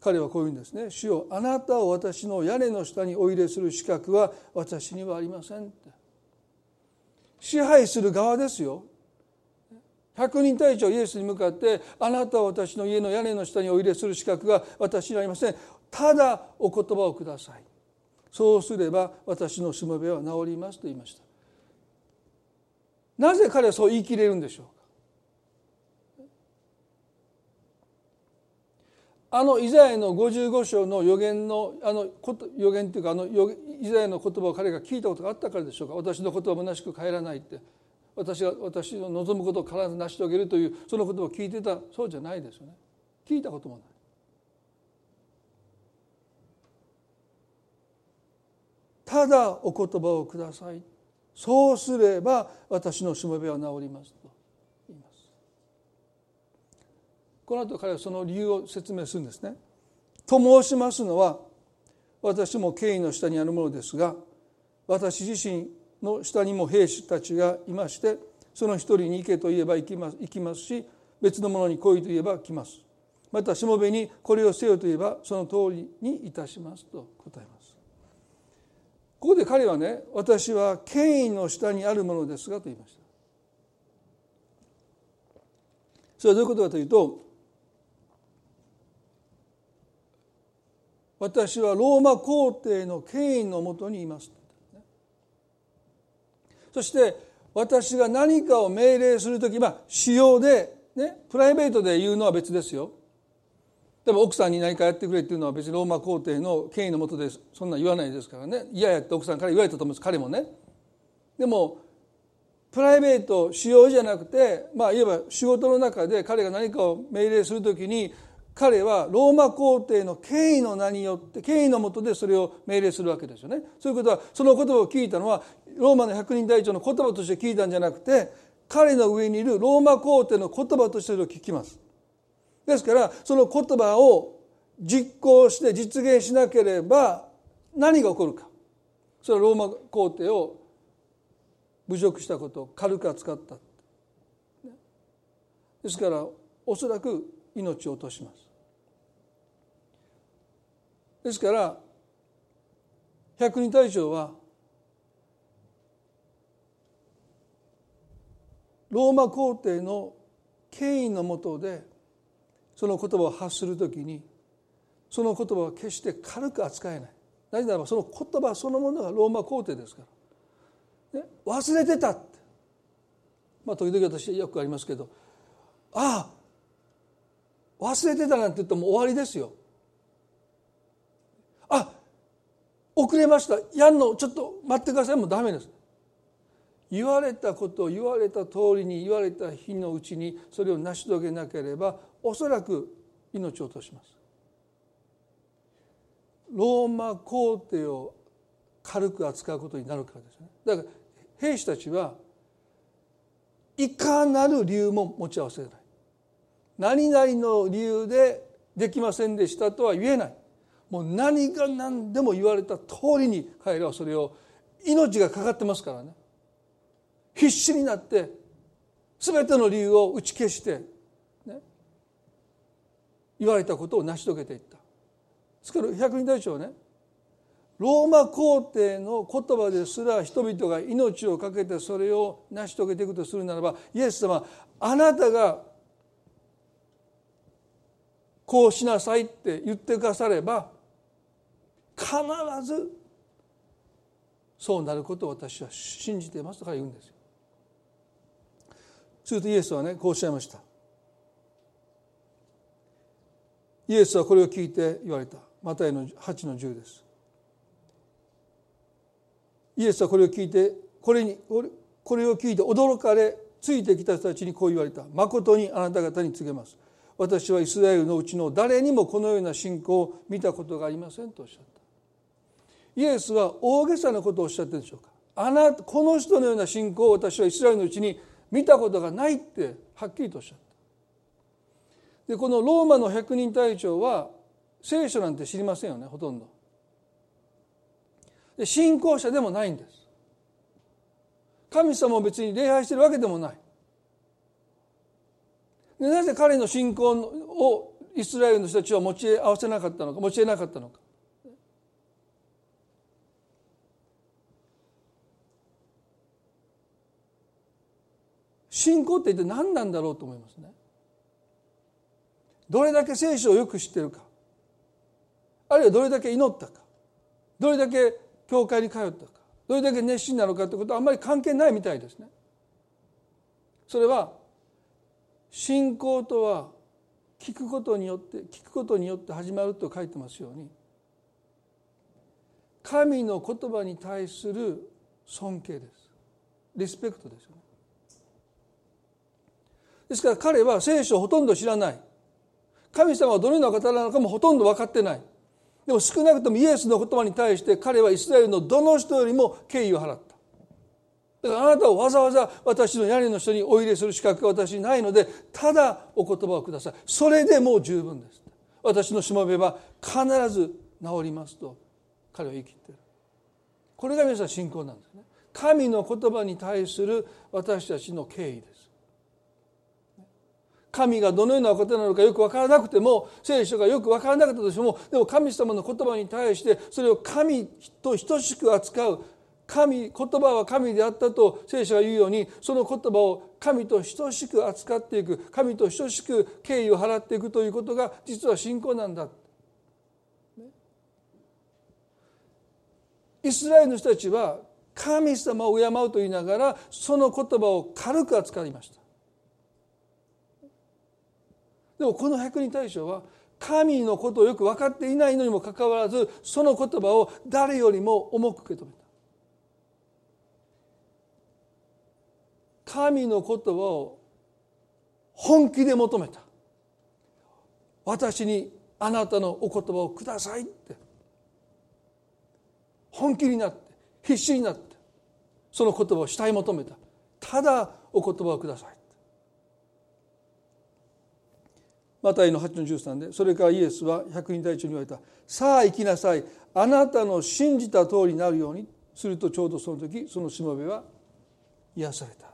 彼はこう言うんですね「主よあなたを私の屋根の下にお入れする資格は私にはありません」って。支配する側ですよ。百人隊長イエスに向かって「あなたは私の家の屋根の下にお入れする資格が私にありません」ただお言葉をください。そうすれば私のしもべは治りますと言いました。なぜ彼はそう言い切れるんでしょうか。あのイザヤの55章の予言のあの予言というかあのイザヤの言葉を彼が聞いたことがあったからでしょうか。私の言葉は虚しく帰らないって。私が私の望むことを必ず成し遂げるというその言葉を聞いてたそうじゃないですよね。聞いたこともない。ただお言葉をください。そうすれば私のしもべは治りますと言います。この後彼はその理由を説明するんですね。と申しますのは私も権威の下にあるものですが私自身の下にも兵士たちがいましてその一人に行けと言えば行きます行きますし別の者に来いと言えば来ます。またしもべにこれをせよと言えばその通りにいたしますと答えます。ここで彼はね私は権威の下にあるものですがと言いました。それはどういうことかというと私はローマ皇帝の権威のもとにいますそして私が何かを命令する時まあ主要で、ね、プライベートで言うのは別ですよ。でも奥さんに何かやってくれっていうのは別にローマ皇帝の権威のもとでそんな言わないですからね。嫌やって奥さんから言われたと思うんです彼もね。でもプライベート主要じゃなくてまあいわば仕事の中で彼が何かを命令する時に彼はローマ皇帝の権威の名によって権威のもとでそれを命令するわけですよね。そういうことはその言葉を聞いたのはローマの百人隊長の言葉として聞いたんじゃなくて彼の上にいるローマ皇帝の言葉としてそれを聞きます。ですからその言葉を実行して実現しなければ何が起こるかそれはローマ皇帝を侮辱したことを軽く扱ったですからおそらく命を落としますですから百人隊長はローマ皇帝の権威のもとでその言葉を発するときにその言葉は決して軽く扱えない。なぜならばその言葉そのものがローマ皇帝ですから、ね、忘れてたって。まあ時々私よくありますけどああ忘れてたなんて言っても終わりですよ。あ遅れました。やんのちょっと待ってください。もうダメです。言われたことを言われた通りに言われた日のうちにそれを成し遂げなければおそらく命を落とします。ローマ皇帝を軽く扱うことになるからですね。だから兵士たちはいかなる理由も持ち合わせない。何々の理由でできませんでしたとは言えない。もう何が何でも言われた通りに彼らはそれを命がかかってますからね。必死になって全ての理由を打ち消して、ね、言われたことを成し遂げていった。ですから百人隊長ねローマ皇帝の言葉ですら人々が命を懸けてそれを成し遂げていくとするならばイエス様あなたがこうしなさいって言ってくだされば必ずそうなることを私は信じていますとか言うんですよ。するとイエスはねこうおっしゃいました。イエスはこれを聞いて言われた。マタイの8の10です。イエスはこれを聞いてこれにこれを聞いて驚かれついてきた人たちにこう言われた。誠にあなた方に告げます。私はイスラエルのうちの誰にもこのような信仰を見たことがありませんとおっしゃった。イエスは大げさなことをおっしゃってるでしょうか。あなたこの人のような信仰を私はイスラエルのうちに見たことがないってはっきりとおっしゃった。でこのローマの百人隊長は聖書なんて知りませんよねほとんど。で信仰者でもないんです。神様を別に礼拝してるわけでもない。でなぜ彼の信仰をイスラエルの人たちは持ち合わせなかったのか持ち得なかったのか。信仰って一体何なんだろうと思いますね。どれだけ聖書をよく知ってるか。あるいはどれだけ祈ったか。どれだけ教会に通ったか。どれだけ熱心なのかということはあんまり関係ないみたいですね。それは信仰とは聞くことによって聞くことによって始まると書いてますように神の言葉に対する尊敬です。リスペクトですよね。ですから彼は聖書をほとんど知らない。神様はどのような方なのかもほとんど分かってない。でも少なくともイエスの言葉に対して彼はイスラエルのどの人よりも敬意を払った。だからあなたをわざわざ私の屋根の人にお入れする資格が私にないのでただお言葉をください。それでもう十分です。私のしもべは必ず治りますと。彼は言い切っている。これが皆さん信仰なんですね。神の言葉に対する私たちの敬意です。神がどのようなことなのかよく分からなくても聖書がよく分からなかったとしてもでも神様の言葉に対してそれを神と等しく扱う神言葉は神であったと聖書が言うようにその言葉を神と等しく扱っていく神と等しく敬意を払っていくということが実は信仰なんだ。イスラエルの人たちは神様を敬うと言いながらその言葉を軽く扱いました。でもこの百人大将は神のことをよく分かっていないのにもかかわらずその言葉を誰よりも重く受け止めた。神の言葉を本気で求めた。私にあなたのお言葉をくださいって。本気になって必死になってその言葉を慕い求めた。ただお言葉をください。マタイの8の13でそれからイエスは百人隊長に言われた「さあ行きなさい。あなたの信じた通りになるように」するとちょうどその時そのしもべは癒された。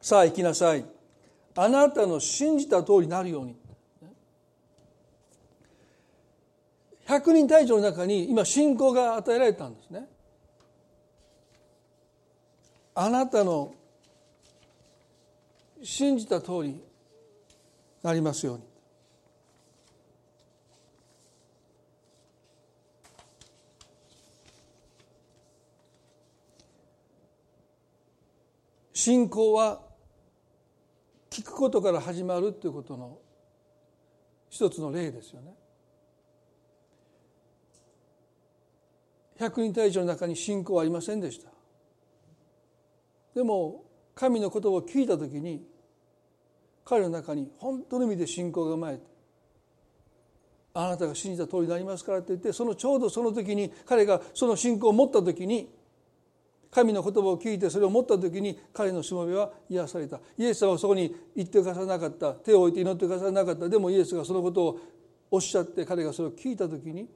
さあ行きなさい。あなたの信じた通りになるように。百人隊長の中に今信仰が与えられたんですね。あなたの信じた通りなりますように信仰は聞くことから始まるということの一つの例ですよね。百人隊長の中に信仰はありませんでした。でも神の言葉を聞いた時に彼の中に本当の意味で信仰が生まれてあなたが信じた通りになりますからって言ってそのちょうどその時に彼がその信仰を持った時に神の言葉を聞いてそれを持った時に彼のしもべは癒された。イエス様はそこに行ってくださらなかった手を置いて祈ってくださらなかった。でもイエスがそのことをおっしゃって彼がそれを聞いた時に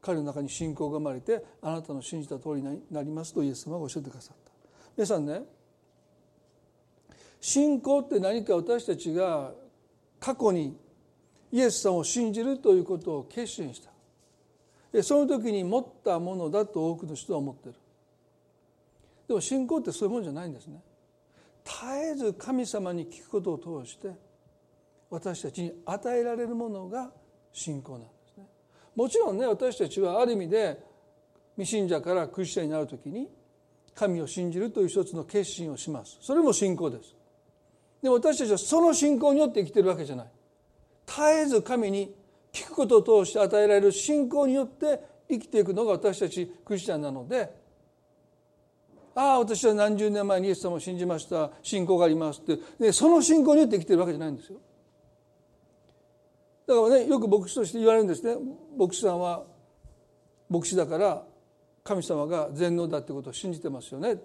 彼の中に信仰が生まれてあなたの信じた通りになりますとイエス様がおっしゃってくださった。皆さんね信仰って何か私たちが過去にイエス様を信じるということを決心した。その時に持ったものだと多くの人は思ってる。でも信仰ってそういうものじゃないんですね。絶えず神様に聞くことを通して私たちに与えられるものが信仰なんですね。もちろんね私たちはある意味で未信者からクリスチャンになる時に神を信じるという一つの決心をします。それも信仰です。で私たちはその信仰によって生きてるわけじゃない。絶えず神に聞くことを通して与えられる信仰によって生きていくのが私たちクリスチャンなので。ああ私は何十年前にイエス様を信じました。信仰がありますって。でその信仰によって生きてるわけじゃないんですよ。だからねよく牧師として言われるんですね。牧師さんは牧師だから神様が全能だってことを信じてますよね。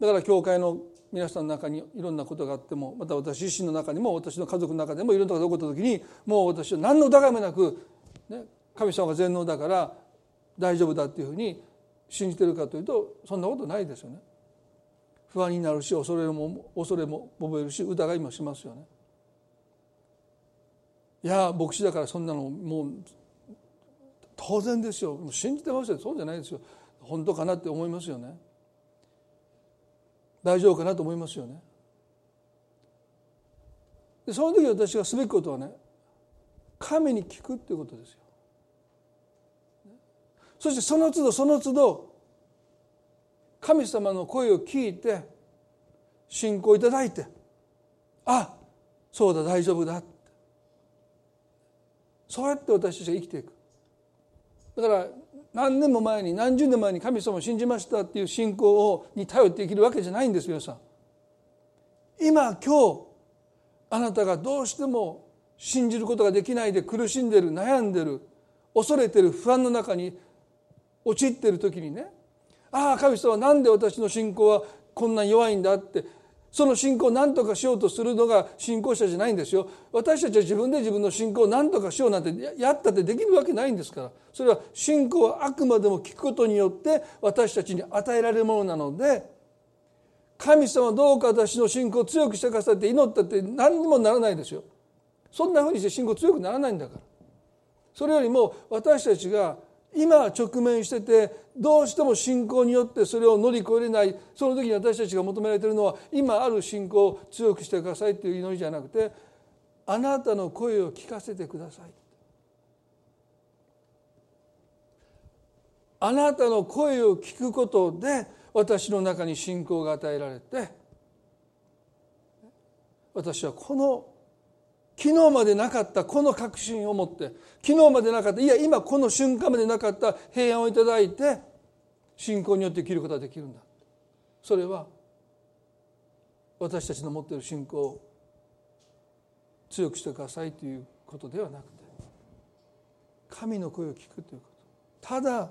だから教会の皆さんの中にいろんなことがあってもまた私自身の中にも私の家族の中でもいろんなことが起こった時にもう私は何の疑いもなく、ね、神様が全能だから大丈夫だっていうふうに信じてるかというとそんなことないですよね。不安になるし恐れも恐れも覚えるし疑いもしますよね。いや牧師だからそんなのもう当然ですよ信じてますよそうじゃないですよ本当かなって思いますよね。大丈夫かなと思いますよね。でその時私がすべきことはね神に聞くっていうことですよ。そしてその都度その都度神様の声を聞いて信仰いただいてあそうだ大丈夫だそうやって私たちが生きていくだから何年も前に何十年前に神様を信じましたっていう信仰をに頼って生きるわけじゃないんです皆さん。今今日あなたがどうしても信じることができないで苦しんでる悩んでる恐れてる不安の中に陥ってる時にねああ神様なんで私の信仰はこんな弱いんだってその信仰を何とかしようとするのが信仰者じゃないんですよ。私たちは自分で自分の信仰を何とかしようなんてやったってできるわけないんですから。それは信仰はあくまでも聞くことによって私たちに与えられるものなので神様どうか私の信仰を強くしてくださいって祈ったって何にもならないですよ。そんなふうにして信仰強くならないんだから。それよりも私たちが今直面しててどうしても信仰によってそれを乗り越えれないその時に私たちが求められているのは今ある信仰を強くしてくださいっていう祈りじゃなくてあなたの声を聞かせてください。あなたの声を聞くことで私の中に信仰が与えられて私はこの昨日までなかったこの確信を持って昨日までなかったいや今この瞬間までなかった平安をいただいて信仰によって生きることができるんだ。それは私たちの持っている信仰を強くしてくださいということではなくて神の声を聞くということ。ただ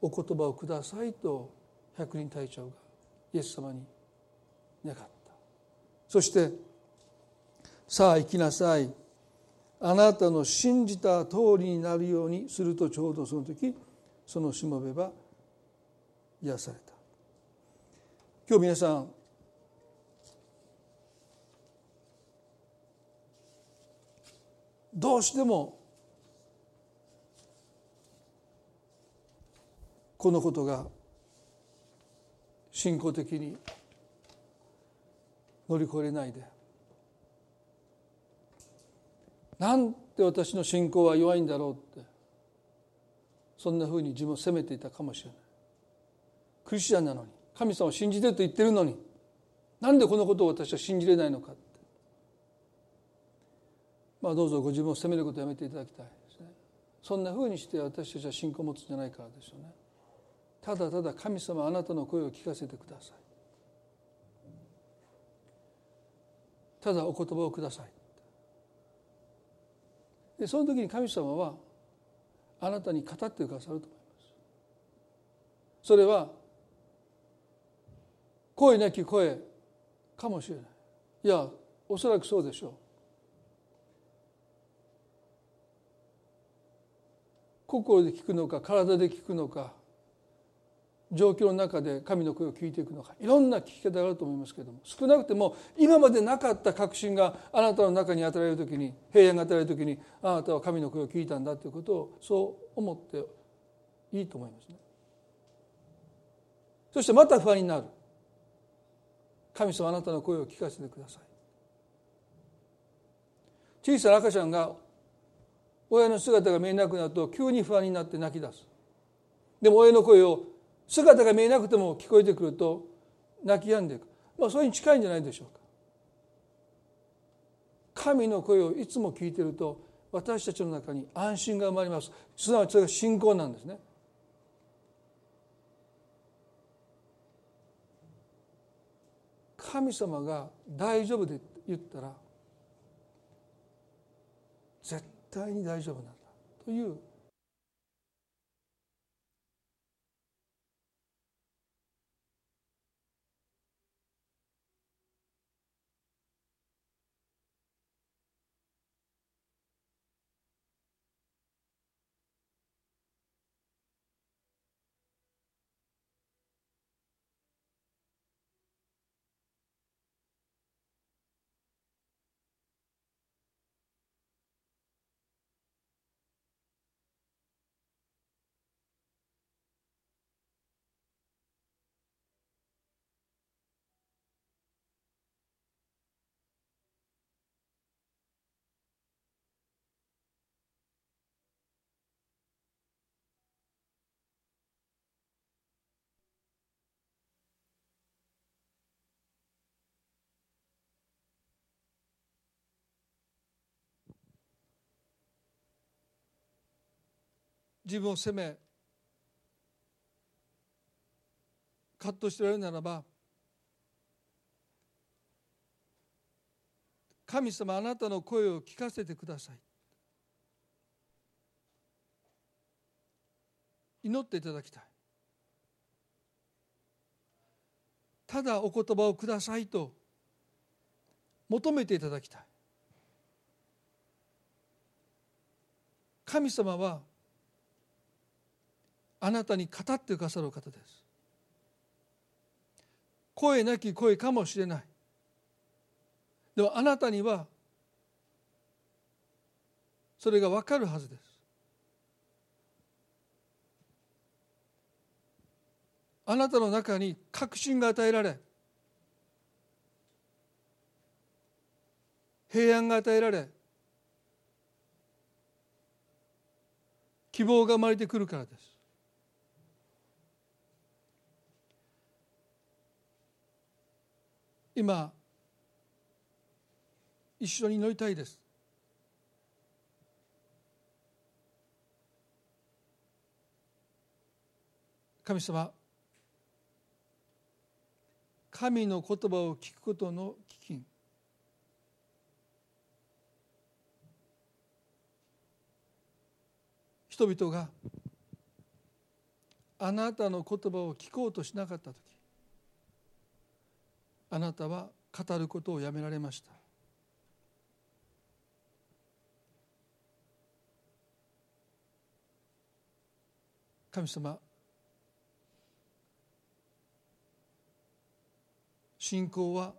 お言葉をくださいと百人隊長がイエス様に願った。そしてさあ行きなさい。あなたの信じた通りになるようにするとちょうどその時そのしもべは癒された。今日皆さんどうしてもこのことが信仰的に乗り越えないでなんて私の信仰は弱いんだろうってそんなふうに自分を責めていたかもしれない。クリスチャンなのに神様を信じてると言ってるのになんでこのことを私は信じれないのかって。まあどうぞご自分を責めることをやめていただきたいですね。そんなふうにして私たちは信仰を持つんじゃないからですよね。ただただ神様あなたの声を聞かせてください。ただお言葉をください。でその時に神様はあなたに語ってくださると思います。それは声なき声かもしれない。いやおそらくそうでしょう。心で聞くのか体で聞くのか状況の中で神の声を聞いていくのか。いろんな聞き方があると思いますけれども少なくても今までなかった確信があなたの中に与えられる時に平安が与えられる時にあなたは神の声を聞いたんだということをそう思っていいと思いますね。そしてまた不安になる。神様あなたの声を聞かせてください。小さな赤ちゃんが親の姿が見えなくなると急に不安になって泣き出す。でも親の声を姿が見えなくても聞こえてくると泣き止んでいく、まあ、それに近いんじゃないでしょうか。神の声をいつも聞いていると私たちの中に安心が生まれます。すなわちそれが信仰なんですね。神様が大丈夫で言ったら絶対に大丈夫なんだ。という自分を責め葛藤しておられるならば神様あなたの声を聞かせてください。祈っていただきたい。ただお言葉をくださいと求めていただきたい。神様はあなたに語ってくださる方です。声なき声かもしれない。でもあなたにはそれが分かるはずです。あなたの中に確信が与えられ平安が与えられ希望が生まれてくるからです。今一緒に祈りたいです。神様神の言葉を聞くことの基金。人々があなたの言葉を聞こうとしなかった時あなたは語ることをやめられました。神様信仰は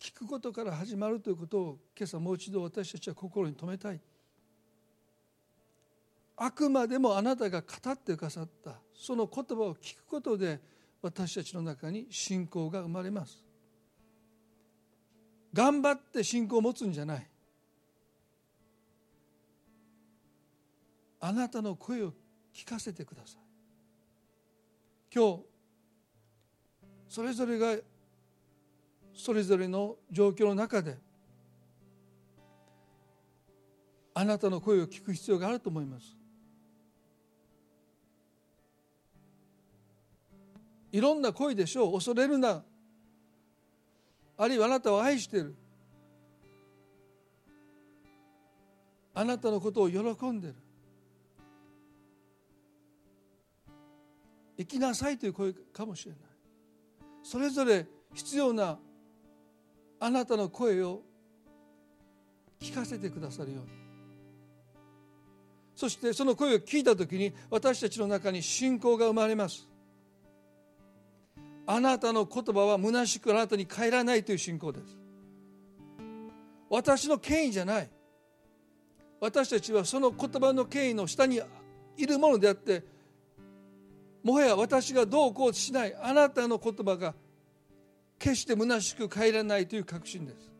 聞くことから始まるということを今朝もう一度私たちは心に留めたい。あくまでもあなたが語ってくださったその言葉を聞くことで私たちの中に信仰が生まれます。頑張って信仰を持つんじゃない。あなたの声を聞かせてください。今日それぞれがそれぞれの状況の中であなたの声を聞く必要があると思います。いろんな声でしょう。恐れるな。あるいはあなたを愛している。あなたのことを喜んでる。生きなさいという声かもしれない。それぞれ必要なあなたの声を聞かせてくださるように。そしてその声を聞いた時に私たちの中に信仰が生まれます。あなたの言葉は虚しくあなたに帰らないという信仰です。私の権威じゃない。私たちはその言葉の権威の下にいるものであってもはや私がどうこうしない。あなたの言葉が決して虚しく帰らないという確信です。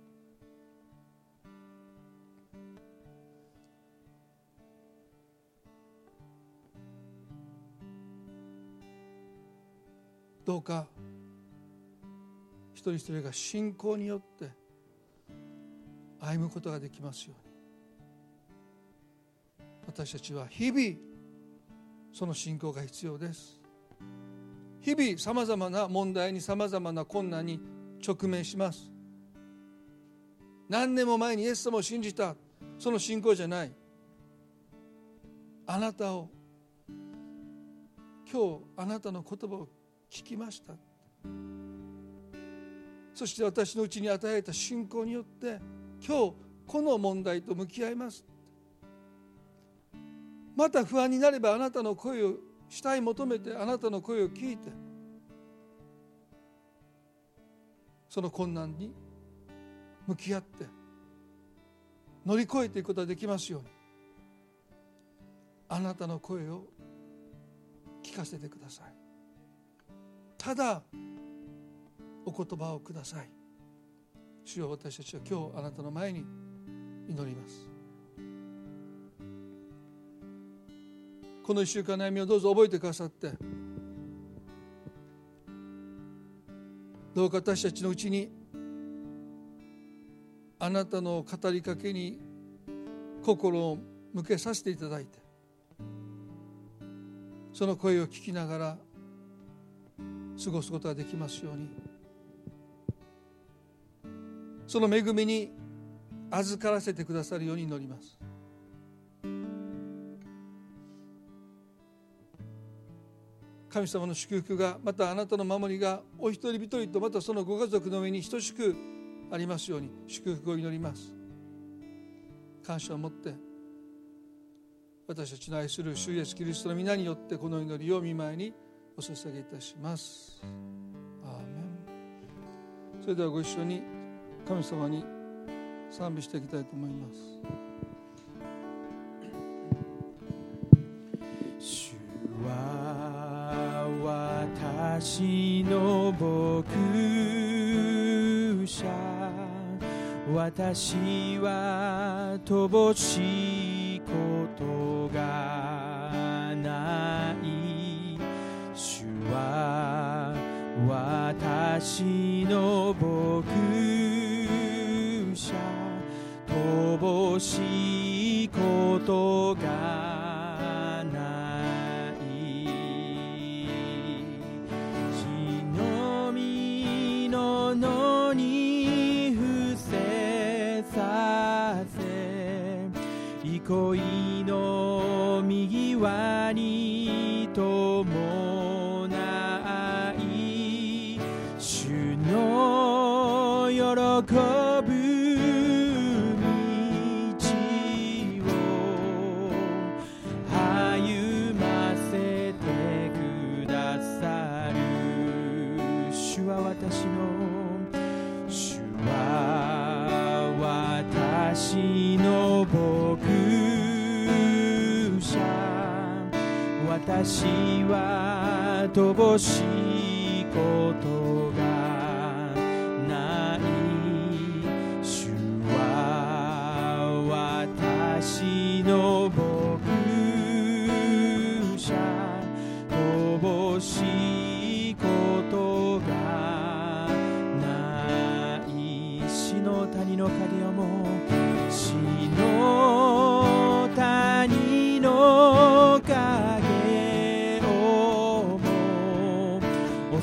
どうか一人一人が信仰によって歩むことができますように。私たちは日々その信仰が必要です。日々さまざまな問題にさまざまな困難に直面します。何年も前にイエス様を信じた。その信仰じゃない。あなたを今日あなたの言葉を聞きました。そして私のうちに与えられた信仰によって今日この問題と向き合います。また不安になればあなたの声を主体求めてあなたの声を聞いてその困難に向き合って乗り越えていくことができますようにあなたの声を聞かせてください。ただお言葉をください。主よ私たちは今日あなたの前に祈ります。この1週間の悩みをどうぞ覚えてくださってどうか私たちのうちにあなたの語りかけに心を向けさせていただいてその声を聞きながら過ごすことができますようにその恵みに預からせてくださるように祈ります。神様の祝福がまたあなたの守りがお一人一人とまたそのご家族の上に等しくありますように祝福を祈ります。感謝を持って私たちの愛する主イエスキリストの皆によってこの祈りを見舞いにお捧げいたします。アーメン。それではご一緒に。神様に賛美していきたいと思います。
主は私の牧者。私は乏しいことがない。主は私の牧者。しいことは乏しい。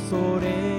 それ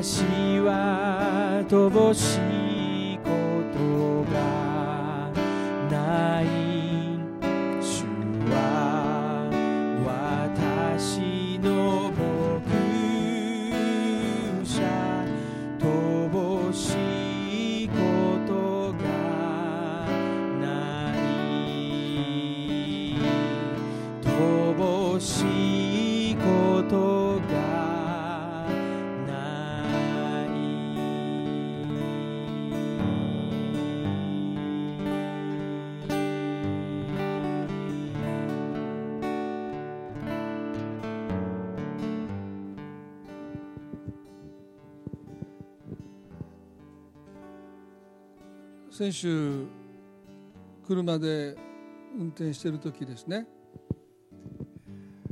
私は乏しい。
先週車で運転してる時ですね、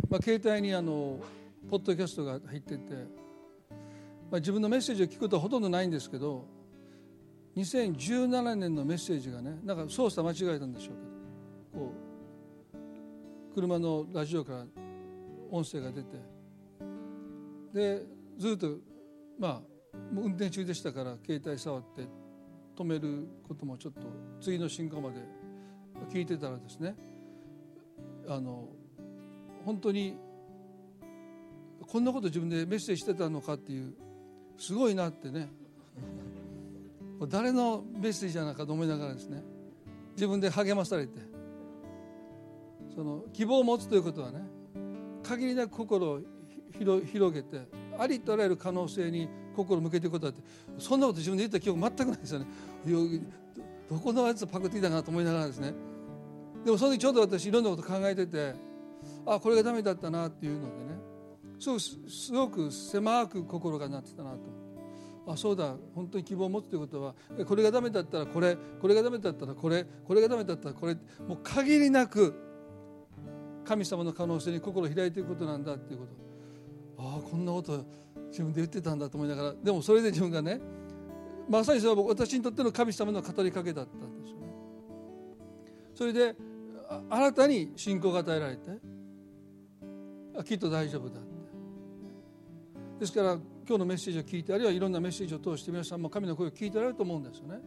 まあ、携帯にあのポッドキャストが入ってて、まあ、自分のメッセージを聞くことはほとんどないんですけど2017年のメッセージがねなんか操作間違えたんでしょうけどこう車のラジオから音声が出てでずっとまあ運転中でしたから携帯触って止めることもちょっと次の進行まで聞いてたらですねあの本当にこんなこと自分でメッセージしてたのかっていうすごいなってね。誰のメッセージじゃないかと思いながらですね自分で励まされてその希望を持つということはね限りなく心を広げてありとあらゆる可能性に心を向けていくことだって。そんなこと自分で言った記憶全くないですよね。どこのやつパクっていたかなと思いながらですね。でもその時ちょうど私いろんなこと考えててあこれがダメだったなっていうのでね。すごくすごく狭く心がなってたなと。あそうだ本当に希望を持つということはこれがダメだったらこれこれがダメだったらこれこれがダメだったらこれもう限りなく神様の可能性に心を開いていくことなんだっていうこと。ああこんなこと自分で言ってたんだと思いながらでもそれで自分がねまさにそれは私にとっての神様の語りかけだったんですよね。それで新たに信仰が与えられてあきっと大丈夫だってですから今日のメッセージを聞いてあるいはいろんなメッセージを通して皆さんも神の声を聞いておられると思うんですよね。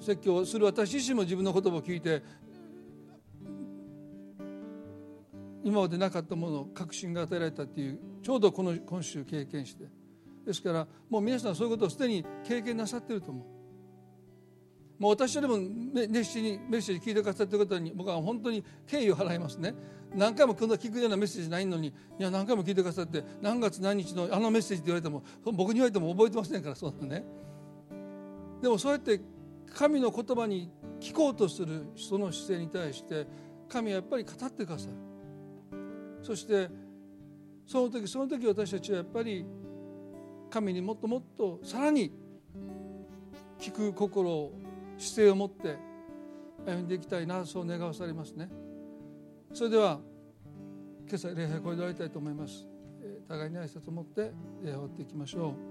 説教する私自身も自分の言葉を聞いて今までなかったもの確信が与えられたっていうちょうどこの今週経験して。ですからもう皆さんそういうことをすでに経験なさってると思う。もう私よりも熱心にメッセージ聞いてくださってる方に僕は本当に敬意を払いますね。何回もこんな聞くようなメッセージないのにいや何回も聞いてくださって何月何日のあのメッセージって言われても僕に言われても覚えてませんからそうだね。でもそうやって神の言葉に聞こうとするその姿勢に対して神はやっぱり語ってくださる。そしてその時その時私たちはやっぱり神にもっともっとさらに聞く心を姿勢を持って歩んでいきたいなそう願わされますね。それでは今朝礼拝これで終わりたいと思います。互いに挨拶を持って礼拝を終わっていきましょう。